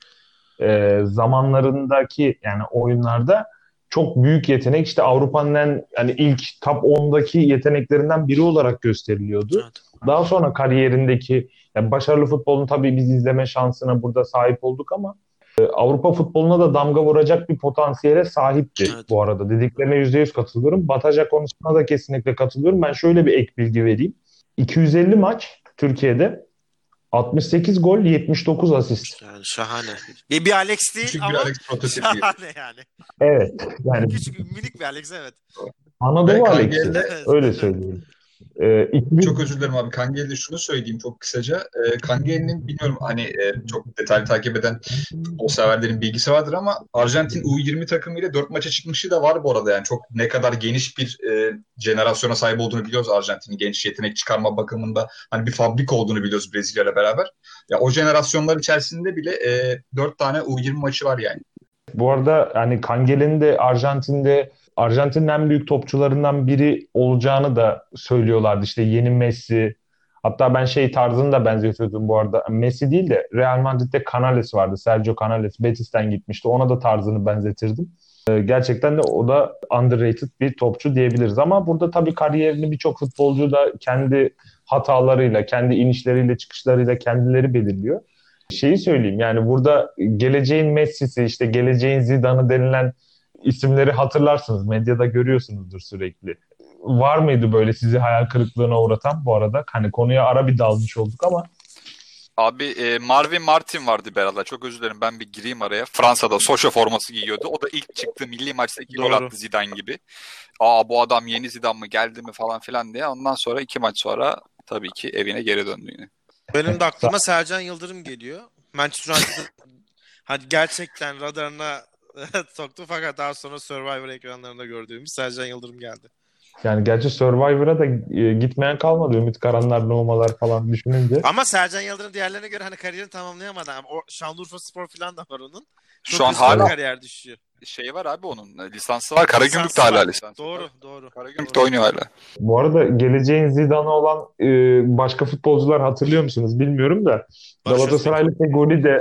e, zamanlarındaki yani oyunlarda çok büyük yetenek işte Avrupa'nın en yani ilk top 10'daki yeteneklerinden biri olarak gösteriliyordu. Evet. Daha sonra kariyerindeki yani başarılı futbolunu tabii biz izleme şansına burada sahip olduk ama e, Avrupa futboluna da damga vuracak bir potansiyele sahipti Evet. bu arada. Dediklerine %100 katılıyorum. Bataja konusuna da kesinlikle katılıyorum. Ben şöyle bir ek bilgi vereyim. 250 maç Türkiye'de 68 gol 79 asist. Yani şahane. Bir, bir Alex değil Küçük bir ama Alex prototipi. şahane yani. Evet. Yani Küçük minik bir Alex evet. Anadolu Alex'i. Öyle söyleyeyim. Ee, 2000 Çok özür dilerim abi. Kangel'de şunu söyleyeyim çok kısaca. E, Kangel'in bilmiyorum hani e, çok detaylı takip eden o severlerin bilgisi vardır ama Arjantin U20 takımıyla 4 maça çıkmışı da var bu arada. Yani çok ne kadar geniş bir e, jenerasyona sahip olduğunu biliyoruz Arjantin'in genç yetenek çıkarma bakımında. Hani bir fabrik olduğunu biliyoruz Brezilya ile beraber. Ya o jenerasyonlar içerisinde bile e, 4 tane U20 maçı var yani. Bu arada hani Kangel'in de Arjantin'de Arjantin'in en büyük topçularından biri olacağını da söylüyorlardı. İşte yeni Messi. Hatta ben şey tarzını da benzetiyordum bu arada. Messi değil de Real Madrid'de Canales vardı. Sergio Canales. Betis'ten gitmişti. Ona da tarzını benzetirdim. Ee, Gerçekten de o da underrated bir topçu diyebiliriz. Ama burada tabii kariyerini birçok futbolcu da kendi hatalarıyla, kendi inişleriyle, çıkışlarıyla kendileri belirliyor. Şeyi söyleyeyim yani burada geleceğin Messi'si, işte geleceğin Zidane'ı denilen isimleri hatırlarsınız. Medyada görüyorsunuzdur sürekli. Var mıydı böyle sizi hayal kırıklığına uğratan bu arada? Hani konuya ara bir dalmış olduk ama Abi e, Marvin Martin vardı Beral'da. Çok özür dilerim ben bir gireyim araya. Fransa'da Soşa forması giyiyordu. O da ilk çıktığı milli maçta iki gol Doğru. attı Zidane gibi. Aa bu adam yeni Zidane mı geldi mi falan filan diye. Ondan sonra iki maç sonra tabii ki evine geri döndü yine. Benim de aklıma Sercan Yıldırım geliyor. Manchester United'ın hani gerçekten radarına soktu fakat daha sonra Survivor ekranlarında gördüğümüz Sercan Yıldırım geldi. Yani gerçi Survivor'a da e, gitmeyen kalmadı. Ümit Karanlar, Numalar falan düşününce. Ama Sercan Yıldırım diğerlerine göre hani kariyerini tamamlayamadı. Ama o Şanlıurfa Spor falan da var onun. Çok Şu an hala kariyer düşüyor. şey var abi onun lisansı var. Karagümrük'te Lisansı hala lisansı. Doğru, var. doğru. Karagümrük'te oynuyor hala. Bu arada geleceğin Zidane'ı olan e, başka futbolcular hatırlıyor musunuz bilmiyorum da Galatasaraylı Fegoli de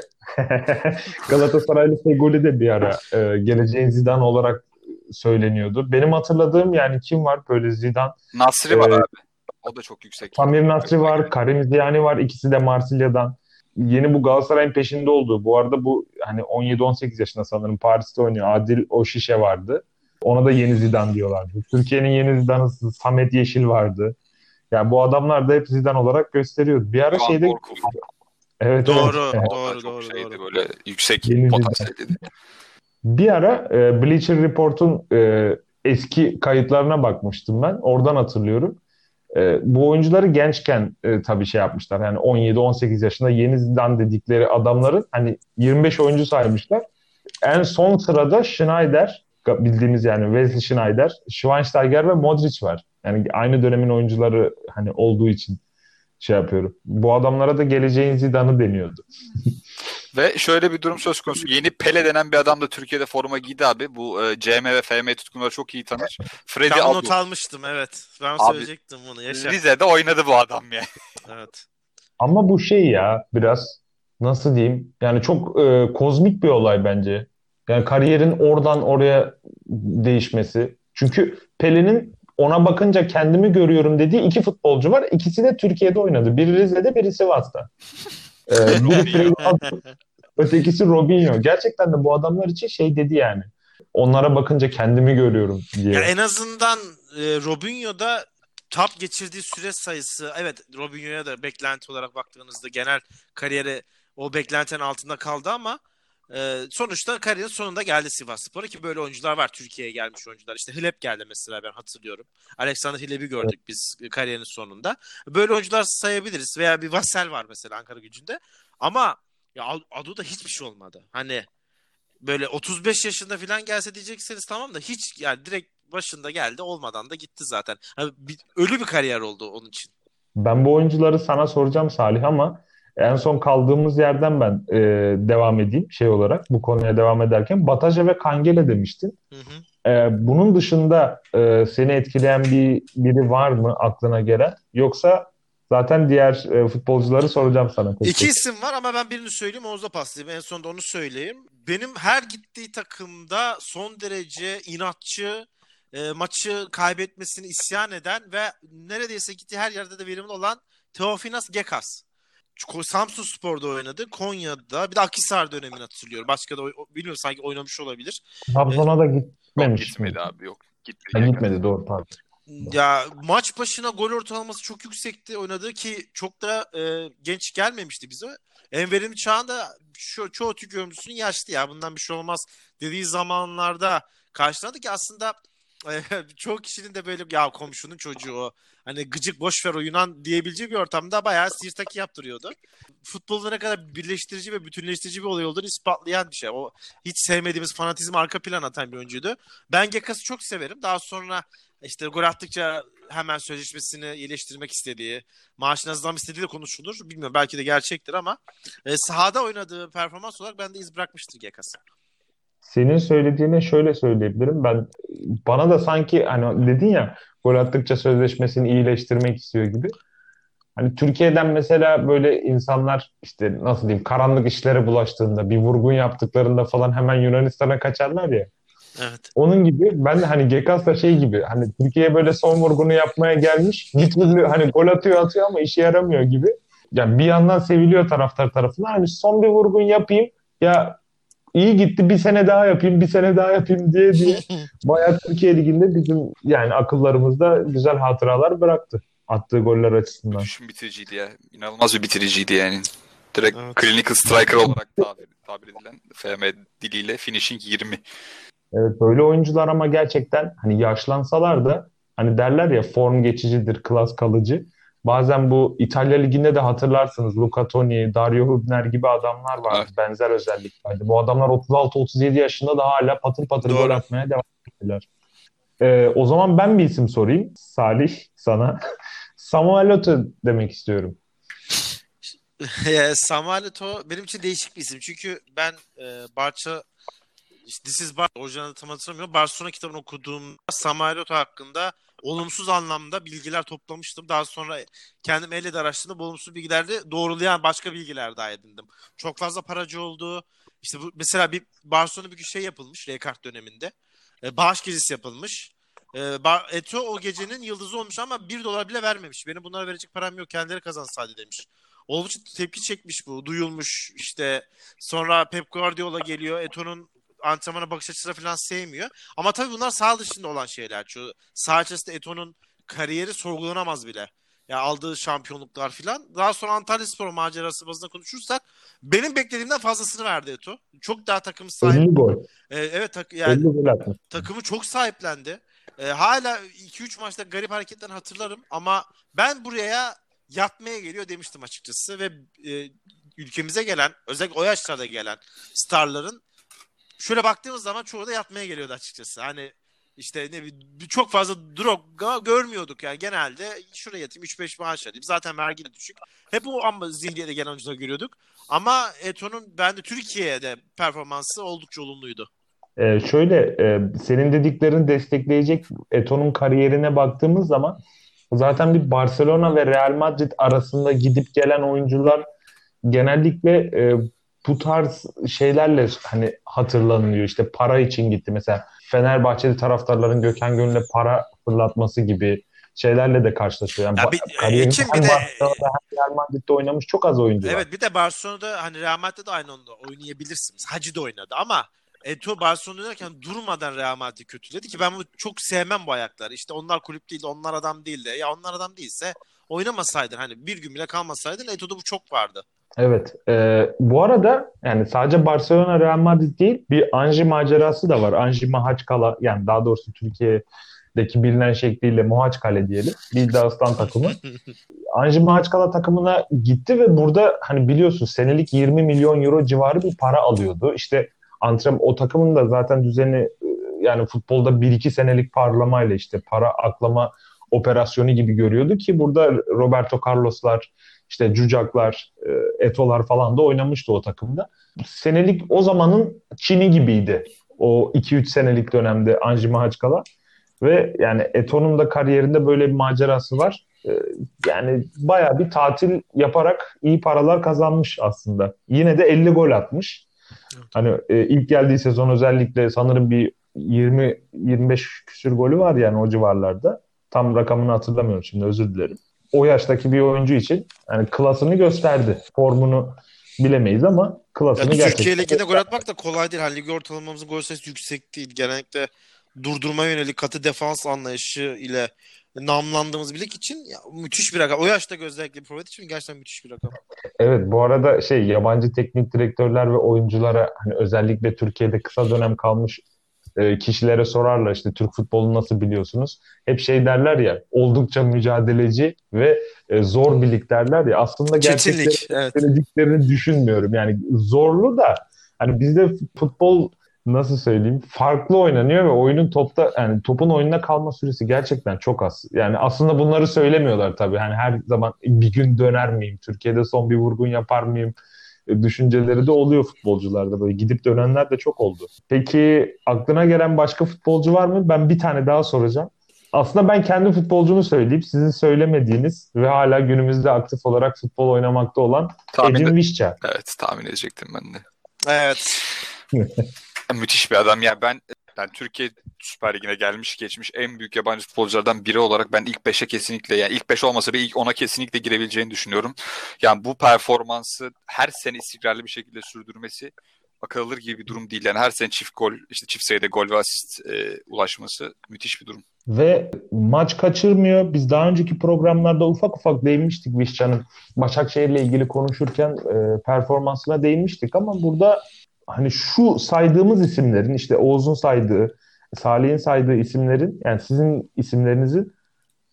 Galatasaraylı Fegoli de bir ara e, geleceğin Zidane olarak söyleniyordu. Benim hatırladığım yani kim var böyle Zidane? Nasri var Ee, abi. O da çok yüksek. Samir Nasri var, Karim Ziyani var. İkisi de Marsilya'dan. Yeni bu Galatasaray'ın peşinde olduğu. Bu arada bu hani 17-18 yaşında sanırım Paris'te oynuyor. Adil Oşişe vardı. Ona da yeni Zidane diyorlardı. Türkiye'nin yeni Zidane'ı Samet Yeşil vardı. Ya bu adamlar da hep Zidane olarak gösteriyordu. Bir ara Doğan şeyde evet Doğru, evet. O doğru, çok doğru, şeydi doğru. böyle yüksek Yeni potansiyeliydi. Bir ara e, Bleacher Report'un e, eski kayıtlarına bakmıştım ben. Oradan hatırlıyorum. E, bu oyuncuları gençken e, tabii şey yapmışlar. Yani 17-18 yaşında yeni Zidane dedikleri adamların hani 25 oyuncu saymışlar. En son sırada Schneider, bildiğimiz yani Wesley Schneider, Schweinsteiger ve Modric var. Yani aynı dönemin oyuncuları hani olduğu için şey yapıyorum. Bu adamlara da geleceğin Zidane'ı deniyordu. Ve şöyle bir durum söz konusu. Yeni Pele denen bir adam da Türkiye'de forma giydi abi. Bu e, CM ve FM tutkunları çok iyi tanır. Freddy Ben Adu. not almıştım evet. Ben Abi, söyleyecektim bunu. Yaşa. Rize'de oynadı bu adam ya. Evet. Ama bu şey ya biraz nasıl diyeyim yani çok e, kozmik bir olay bence. Yani kariyerin oradan oraya değişmesi. Çünkü Pelin'in ona bakınca kendimi görüyorum dediği iki futbolcu var. İkisi de Türkiye'de oynadı. Biri Rize'de, biri Sivas'ta. E, biri ötekisi Robinho. Gerçekten de bu adamlar için şey dedi yani. Onlara bakınca kendimi görüyorum diye. Yani en azından e, Robinho'da top geçirdiği süre sayısı evet Robinho'ya da beklenti olarak baktığınızda genel kariyeri o beklentinin altında kaldı ama Ee, sonuçta kariyerin sonunda geldi Sivasspor'a ki böyle oyuncular var Türkiye'ye gelmiş oyuncular. İşte Hilep geldi mesela ben hatırlıyorum. Alexander Hilep'i gördük biz kariyerin sonunda. Böyle oyuncular sayabiliriz veya bir Vassel var mesela Ankara gücünde. Ama ya Adu'da hiçbir şey olmadı. Hani böyle 35 yaşında falan gelse diyeceksiniz tamam da hiç yani direkt başında geldi olmadan da gitti zaten. Hani bir, ölü bir kariyer oldu onun için. Ben bu oyuncuları sana soracağım Salih ama en son kaldığımız yerden ben e, devam edeyim şey olarak bu konuya devam ederken Bataja ve Kangele demiştin. Hı hı. E, bunun dışında e, seni etkileyen bir biri var mı aklına gelen yoksa zaten diğer e, futbolcuları soracağım sana. Tek İki isim var ama ben birini söyleyeyim Oğuz'a paslayayım. En sonunda onu söyleyeyim. Benim her gittiği takımda son derece inatçı, e, maçı kaybetmesini isyan eden ve neredeyse gittiği her yerde de verimli olan Teofinas Gekas. Samsun Spor'da oynadı. Konya'da. Bir de Akisar dönemini hatırlıyorum. Başka da bilmiyorum sanki oynamış olabilir. Trabzon'a da gitmemiş. Yok gitmedi abi yok. Gitmedi, ha, gitmedi doğru pardon. Ya maç başına gol ortalaması çok yüksekti oynadığı ki çok da e, genç gelmemişti bize. En verimli çağında şu, çoğu Türk yorumcusunun yaşlı ya bundan bir şey olmaz dediği zamanlarda karşıladı ki aslında çoğu kişinin de böyle ya komşunun çocuğu hani gıcık boş ver o Yunan diyebileceği bir ortamda bayağı sirtaki yaptırıyordu. Futbolda ne kadar birleştirici ve bütünleştirici bir olay olduğunu ispatlayan bir şey. O hiç sevmediğimiz fanatizm arka plan atan bir oyuncuydu. Ben Gekas'ı çok severim. Daha sonra işte gol attıkça hemen sözleşmesini iyileştirmek istediği, maaşını zam istediği de konuşulur. Bilmiyorum belki de gerçektir ama e, sahada oynadığı performans olarak bende iz bırakmıştır Gekas'ı. Senin söylediğine şöyle söyleyebilirim. Ben bana da sanki hani dedin ya gol attıkça sözleşmesini iyileştirmek istiyor gibi. Hani Türkiye'den mesela böyle insanlar işte nasıl diyeyim karanlık işlere bulaştığında bir vurgun yaptıklarında falan hemen Yunanistan'a kaçarlar ya. Evet. Onun gibi ben de hani Gekas da şey gibi hani Türkiye'ye böyle son vurgunu yapmaya gelmiş. Bir türlü hani gol atıyor atıyor ama işe yaramıyor gibi. Yani bir yandan seviliyor taraftar tarafından. Hani son bir vurgun yapayım ya iyi gitti bir sene daha yapayım bir sene daha yapayım diye diye bayağı Türkiye Ligi'nde bizim yani akıllarımızda güzel hatıralar bıraktı attığı goller açısından. Düşün bitiriciydi ya. İnanılmaz bir bitiriciydi yani. Direkt evet. clinical striker olarak tabir, tabir edilen FM diliyle finishing 20. Evet böyle oyuncular ama gerçekten hani yaşlansalar da hani derler ya form geçicidir, klas kalıcı. Bazen bu İtalya Ligi'nde de hatırlarsınız Luca Toni, Dario Hübner gibi adamlar vardı. Evet. Benzer özelliklerde. Bu adamlar 36-37 yaşında da hala patır patır Doğru. gol atmaya devam ediyorlar. Ee, o zaman ben bir isim sorayım. Salih sana. Samuel Eto'o demek istiyorum. Samuel Eto'o benim için değişik bir isim. Çünkü ben e, Barça This is Bar orijinalde tam hatırlamıyorum. Barcelona kitabını okuduğumda Samuel Eto'o hakkında olumsuz anlamda bilgiler toplamıştım. Daha sonra kendim elle de araştırdığımda olumsuz bilgileri doğrulayan başka bilgiler daha edindim. Çok fazla paracı oldu. İşte bu, mesela bir Barcelona bir şey yapılmış Rekart döneminde. E, bağış gecesi yapılmış. E, Eto o gecenin yıldızı olmuş ama bir dolar bile vermemiş. Benim bunlara verecek param yok. Kendileri kazansaydı demiş. Oldukça tepki çekmiş bu. Duyulmuş işte. Sonra Pep Guardiola geliyor. Eto'nun antrenmana bakış açısına falan sevmiyor. Ama tabii bunlar sağ dışında olan şeyler. Şu sağ içerisinde Eto'nun kariyeri sorgulanamaz bile. Ya aldığı şampiyonluklar falan. Daha sonra Antalya Spor macerası bazında konuşursak benim beklediğimden fazlasını verdi Eto. Çok daha takım sahibi. 50 gol. Ee, evet tak yani takımı çok sahiplendi. Ee, hala 2-3 maçta garip hareketlerini hatırlarım ama ben buraya yatmaya geliyor demiştim açıkçası ve e, ülkemize gelen özellikle o yaşlarda gelen starların şöyle baktığımız zaman çoğu da yatmaya geliyordu açıkçası. Hani işte ne çok fazla Drogba görmüyorduk yani genelde şuraya yatayım 3-5 maaş alayım zaten vergi de düşük. Hep o ama zihniyete gelen oyuncuları görüyorduk. Ama Eto'nun bende Türkiye'de performansı oldukça olumluydu. Ee, şöyle e, senin dediklerini destekleyecek Eto'nun kariyerine baktığımız zaman zaten bir Barcelona ve Real Madrid arasında gidip gelen oyuncular genellikle e, bu tarz şeylerle hani hatırlanıyor. İşte para için gitti. Mesela Fenerbahçeli taraftarların Gökhan Gönül'e para fırlatması gibi şeylerle de karşılaşıyor. Yani ya bir, için bir de Real Madrid'de oynamış çok az oyuncu var. Evet bir de Barcelona'da hani Real Madrid'de aynı onda oynayabilirsiniz. Hacı da oynadı ama Eto Barcelona oynarken durmadan Real Madrid kötüledi ki ben bunu çok sevmem bu ayakları. İşte onlar kulüp değil, onlar adam değil de. Ya onlar adam değilse oynamasaydın hani bir gün bile kalmasaydın Eto'da bu çok vardı. Evet. E, bu arada yani sadece Barcelona Real Madrid değil bir Anji macerası da var. Anji Mahaçkala yani daha doğrusu Türkiye'deki bilinen şekliyle Mohaçkale diyelim. Bir Dağıstan takımı. Anji Mahaçkala takımına gitti ve burada hani biliyorsun senelik 20 milyon euro civarı bir para alıyordu. İşte antrenman o takımın da zaten düzeni yani futbolda 1-2 senelik parlamayla işte para aklama operasyonu gibi görüyordu ki burada Roberto Carlos'lar işte Cucaklar, e, Eto'lar falan da oynamıştı o takımda. Senelik o zamanın Çin'i gibiydi. O 2-3 senelik dönemde Anji Mahaçkala. Ve yani Eto'nun da kariyerinde böyle bir macerası var. E, yani baya bir tatil yaparak iyi paralar kazanmış aslında. Yine de 50 gol atmış. Hani e, ilk geldiği sezon özellikle sanırım bir 20-25 küsür golü var yani o civarlarda. Tam rakamını hatırlamıyorum şimdi özür dilerim o yaştaki bir oyuncu için yani klasını gösterdi. Formunu bilemeyiz ama klasını yani gerçekten Türkiye Ligi'nde gol atmak da kolay değil. Hani ligi ortalamamızın gol sayısı yüksek değil. Genellikle durdurma yönelik katı defans anlayışı ile namlandığımız bir lig için ya, müthiş bir rakam. O yaşta özellikle bir forvet için gerçekten müthiş bir rakam. Evet bu arada şey yabancı teknik direktörler ve oyunculara hani özellikle Türkiye'de kısa dönem kalmış e, kişilere sorarlar işte Türk futbolunu nasıl biliyorsunuz? Hep şey derler ya oldukça mücadeleci ve e, zor bir lig derler ya aslında gerçekten evet. düşünmüyorum. Yani zorlu da hani bizde futbol nasıl söyleyeyim farklı oynanıyor ve oyunun topta yani topun oyununa kalma süresi gerçekten çok az. Yani aslında bunları söylemiyorlar tabii. Hani her zaman bir gün döner miyim? Türkiye'de son bir vurgun yapar mıyım? Düşünceleri de oluyor futbolcularda böyle gidip dönenler de çok oldu. Peki aklına gelen başka futbolcu var mı? Ben bir tane daha soracağım. Aslında ben kendi futbolcumu söyleyeyim. Sizin söylemediğiniz ve hala günümüzde aktif olarak futbol oynamakta olan tahmin Edin Vişça. Evet tahmin edecektim ben de. Evet. Müthiş bir adam. Ya ben yani Türkiye Süper Ligi'ne gelmiş geçmiş en büyük yabancı futbolculardan biri olarak ben ilk 5'e kesinlikle yani ilk 5 olmasa bile ilk 10'a kesinlikle girebileceğini düşünüyorum. Yani bu performansı her sene istikrarlı bir şekilde sürdürmesi akıl alır gibi bir durum değil. Yani her sene çift gol, işte çift sayıda gol ve asist e, ulaşması müthiş bir durum. Ve maç kaçırmıyor. Biz daha önceki programlarda ufak ufak değinmiştik Vişcan'ın Başakşehir'le ilgili konuşurken e, performansına değinmiştik ama burada hani şu saydığımız isimlerin işte Oğuz'un saydığı, Salih'in saydığı isimlerin yani sizin isimlerinizin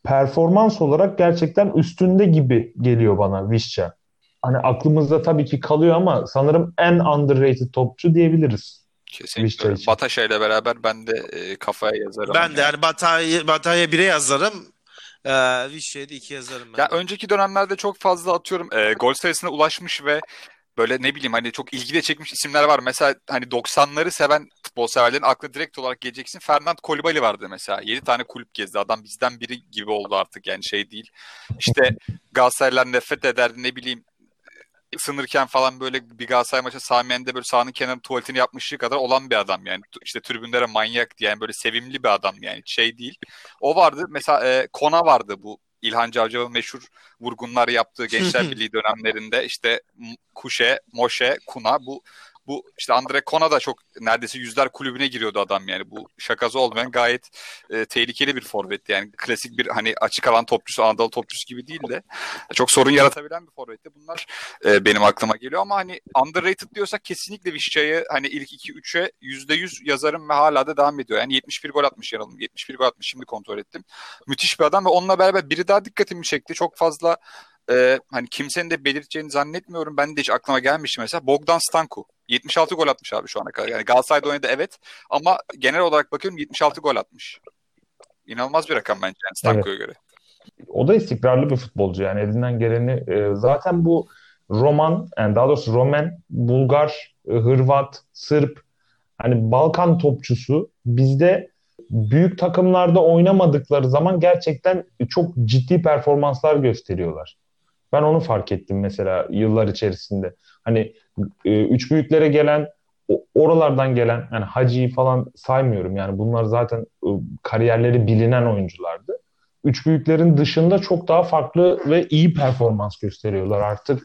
performans olarak gerçekten üstünde gibi geliyor bana Vişça. Hani aklımızda tabii ki kalıyor ama sanırım en underrated topçu diyebiliriz. Kesinlikle. Bataşa ile beraber ben de e, kafaya yazarım. Ben de yani Batay'a Batay'a 1'e yazarım. Ee, Vişça'ya da 2 yazarım ben. Ya önceki dönemlerde çok fazla atıyorum e, gol sayısına ulaşmış ve böyle ne bileyim hani çok ilgi de çekmiş isimler var. Mesela hani 90'ları seven futbol severlerin aklına direkt olarak geleceksin. Fernand Kolibali vardı mesela. 7 tane kulüp gezdi. Adam bizden biri gibi oldu artık yani şey değil. İşte Galatasaraylılar nefret ederdi ne bileyim ısınırken falan böyle bir Galatasaray maçı Samiyen'de böyle sahanın kenarı tuvaletini yapmışlığı kadar olan bir adam yani. işte tribünlere manyak diye yani böyle sevimli bir adam yani şey değil. O vardı. Mesela e, Kona vardı bu İlhan Cavcav'ın meşhur vurgunlar yaptığı Gençler Birliği dönemlerinde işte Kuşe, Moşe, Kuna bu bu işte Andre Kona da çok neredeyse yüzler kulübüne giriyordu adam yani. Bu şakası olmayan gayet e, tehlikeli bir forvetti. Yani klasik bir hani açık alan topçusu, Anadolu topçusu gibi değil de çok sorun yaratabilen bir forvetti. Bunlar e, benim aklıma geliyor ama hani underrated diyorsak kesinlikle Vişça'yı hani ilk 2-3'e %100 yazarım ve hala da devam ediyor. Yani 71 gol atmış yanılım. 71 gol atmış şimdi kontrol ettim. Müthiş bir adam ve onunla beraber biri daha dikkatimi çekti. Çok fazla e, hani kimsenin de belirteceğini zannetmiyorum. Ben de hiç aklıma gelmişti mesela. Bogdan Stanku. 76 gol atmış abi şu ana kadar. Yani Galatasaray'da oynadı evet ama genel olarak bakıyorum 76 gol atmış. İnanılmaz bir rakam bence yani Stanko'ya evet. göre. O da istikrarlı bir futbolcu yani elinden geleni e, zaten bu Roman yani daha doğrusu Roman, Bulgar, e, Hırvat, Sırp hani Balkan topçusu bizde büyük takımlarda oynamadıkları zaman gerçekten çok ciddi performanslar gösteriyorlar. Ben onu fark ettim mesela yıllar içerisinde. Hani e, üç büyüklere gelen oralardan gelen yani Hacı'yı falan saymıyorum. Yani bunlar zaten e, kariyerleri bilinen oyunculardı. Üç büyüklerin dışında çok daha farklı ve iyi performans gösteriyorlar artık.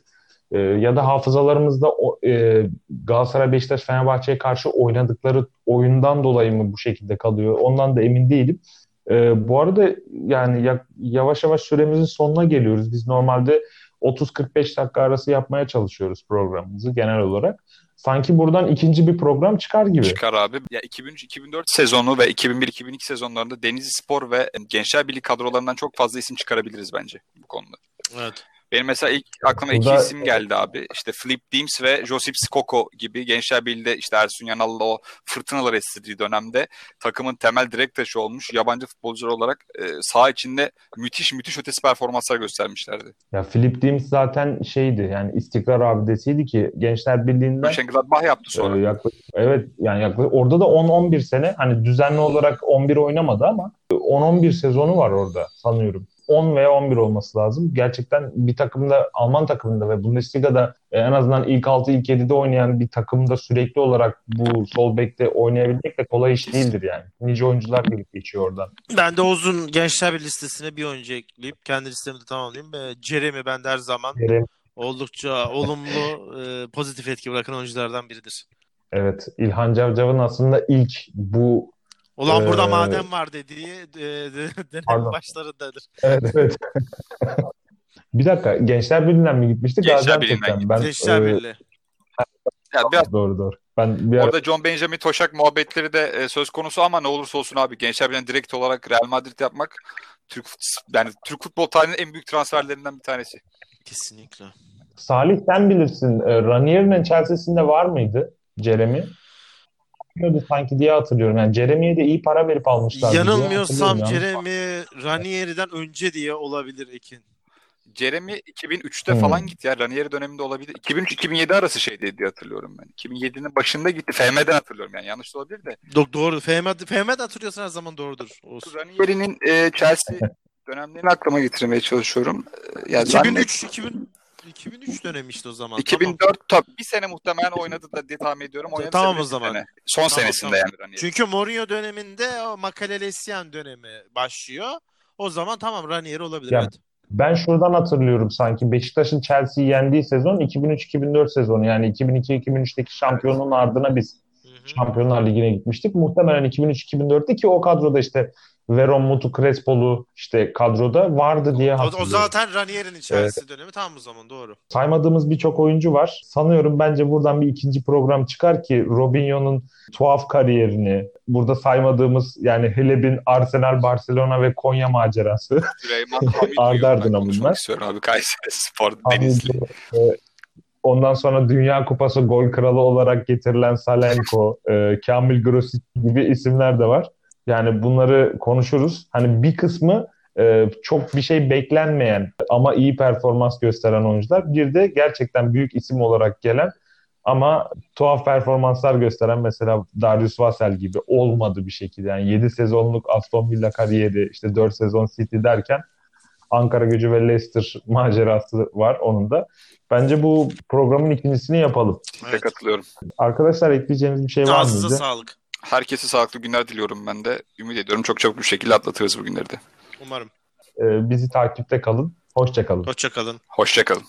E, ya da hafızalarımızda e, Galatasaray, Beşiktaş, Fenerbahçe'ye karşı oynadıkları oyundan dolayı mı bu şekilde kalıyor? Ondan da emin değilim. E, bu arada yani ya, yavaş yavaş süremizin sonuna geliyoruz. Biz normalde 30-45 dakika arası yapmaya çalışıyoruz programımızı genel olarak. Sanki buradan ikinci bir program çıkar gibi. Çıkar abi. Ya 2003-2004 sezonu ve 2001-2002 sezonlarında Denizli Spor ve Gençler Birliği kadrolarından çok fazla isim çıkarabiliriz bence bu konuda. Evet. Benim mesela ilk aklıma Burada- iki isim geldi abi. İşte Flip Deems ve Josip Skoko gibi Gençler Birliği'de işte Ersun Yanal'la o fırtınalar estirdiği dönemde takımın temel direkt taşı olmuş yabancı futbolcular olarak e, saha içinde müthiş müthiş ötesi performanslar göstermişlerdi. Ya Philip Deems zaten şeydi yani istikrar abidesiydi ki Gençler Birliği'nden Mönchengladbach yaptı sonra. Ee, yaklaşık, evet yani yaklaşık orada da 10-11 sene hani düzenli olarak 11 oynamadı ama 10-11 sezonu var orada sanıyorum. 10 veya 11 olması lazım. Gerçekten bir takımda Alman takımında ve Bundesliga'da e, en azından ilk 6 ilk 7'de oynayan bir takımda sürekli olarak bu sol bekte oynayabilmek de kolay iş değildir yani. Nice oyuncular gelip geçiyor oradan. Ben de Oğuz'un Gençler bir listesine bir oyuncu ekleyip kendi listemi de tamamlayayım. Ee, Jeremy ben de her zaman Kerem, oldukça olumlu, e, pozitif etki bırakan oyunculardan biridir. Evet, İlhan Cavcav'ın aslında ilk bu Ulan burada Ee, maden var dediği e, de, dönem başlarındadır. Evet, evet. bir dakika, Gençler Birliği'nden mi gitmişti? Gençler Birliği'nden. Ben, Gençler e, Birliği. Yani biraz Doğru doğru. Ben bir ara Orada John Benjamin Toşak muhabbetleri de e, söz konusu ama ne olursa olsun abi Gençler Birliği'ne direkt olarak Real Madrid yapmak Türk yani Türk futbol tarihinin en büyük transferlerinden bir tanesi. Kesinlikle. Salih sen bilirsin. E, Ranieri'nin Chelsea'sinde var mıydı Jeremy? Bilmiyordu sanki diye hatırlıyorum. Yani Jeremy'ye de iyi para verip almışlar. Yanılmıyorsam Jeremy Ranieri'den önce diye olabilir Ekin. Jeremy 2003'te Hmm. falan gitti ya. Ranieri döneminde olabilir. 2003-2007 arası şeydi diye hatırlıyorum ben. 2007'nin başında gitti. FM'den hatırlıyorum yani. Yanlış da olabilir de. Do- doğru. Fehmet, Fehmet hatırlıyorsan her zaman doğrudur. Olsun. Ranieri'nin e, Chelsea dönemlerini aklıma getirmeye çalışıyorum. E, Yani zannediyorum- 2003 2000 2003 dönemi işte o zaman. 2004 tabii bir sene muhtemelen oynadı da diye tahmin ediyorum. Oynadı Tamam o zaman. sene. Son Tamam, senesinde tamam. yani Ranieri. Çünkü Mourinho döneminde o Makalelesian dönemi başlıyor. O zaman tamam Ranieri olabilir. Ya, evet. Ben şuradan hatırlıyorum sanki. Beşiktaş'ın Chelsea'yi yendiği sezon 2003-2004 sezonu. Yani 2002-2003'teki şampiyonluğun ardına biz. Şampiyonlar Ligi'ne gitmiştik. Muhtemelen 2003-2004'te ki o kadroda işte Veron Mutu Crespo'lu işte kadroda vardı diye hatırlıyorum. o zaten Ranieri'nin Chelsea dönemi tam o zaman doğru. Saymadığımız birçok oyuncu var. Sanıyorum bence buradan bir ikinci program çıkar ki Robinho'nun tuhaf kariyerini, burada saymadığımız yani Heleb'in Arsenal, Barcelona ve Konya macerası. Ardı ardına bunlar. istiyorum abi. Kayseri Spor, Denizli. e, Ondan sonra Dünya Kupası gol kralı olarak getirilen Salenko, e, Kamil Grosic gibi isimler de var. Yani bunları konuşuruz. Hani bir kısmı e, çok bir şey beklenmeyen ama iyi performans gösteren oyuncular. Bir de gerçekten büyük isim olarak gelen ama tuhaf performanslar gösteren mesela Darius Vassell gibi olmadı bir şekilde. Yani 7 sezonluk Aston Villa kariyeri, işte 4 sezon City derken Ankara Gücü ve Leicester macerası var onun da. Bence bu programın ikincisini yapalım. Size katılıyorum. Arkadaşlar ekleyeceğiniz bir şey var Ağzınıza mıydı? sağlık. Herkese sağlıklı günler diliyorum ben de. Ümit ediyorum çok çabuk bir şekilde atlatırız bu günleri de. Umarım. Ee, bizi takipte kalın. Hoşça kalın. Hoşçakalın. Hoşçakalın.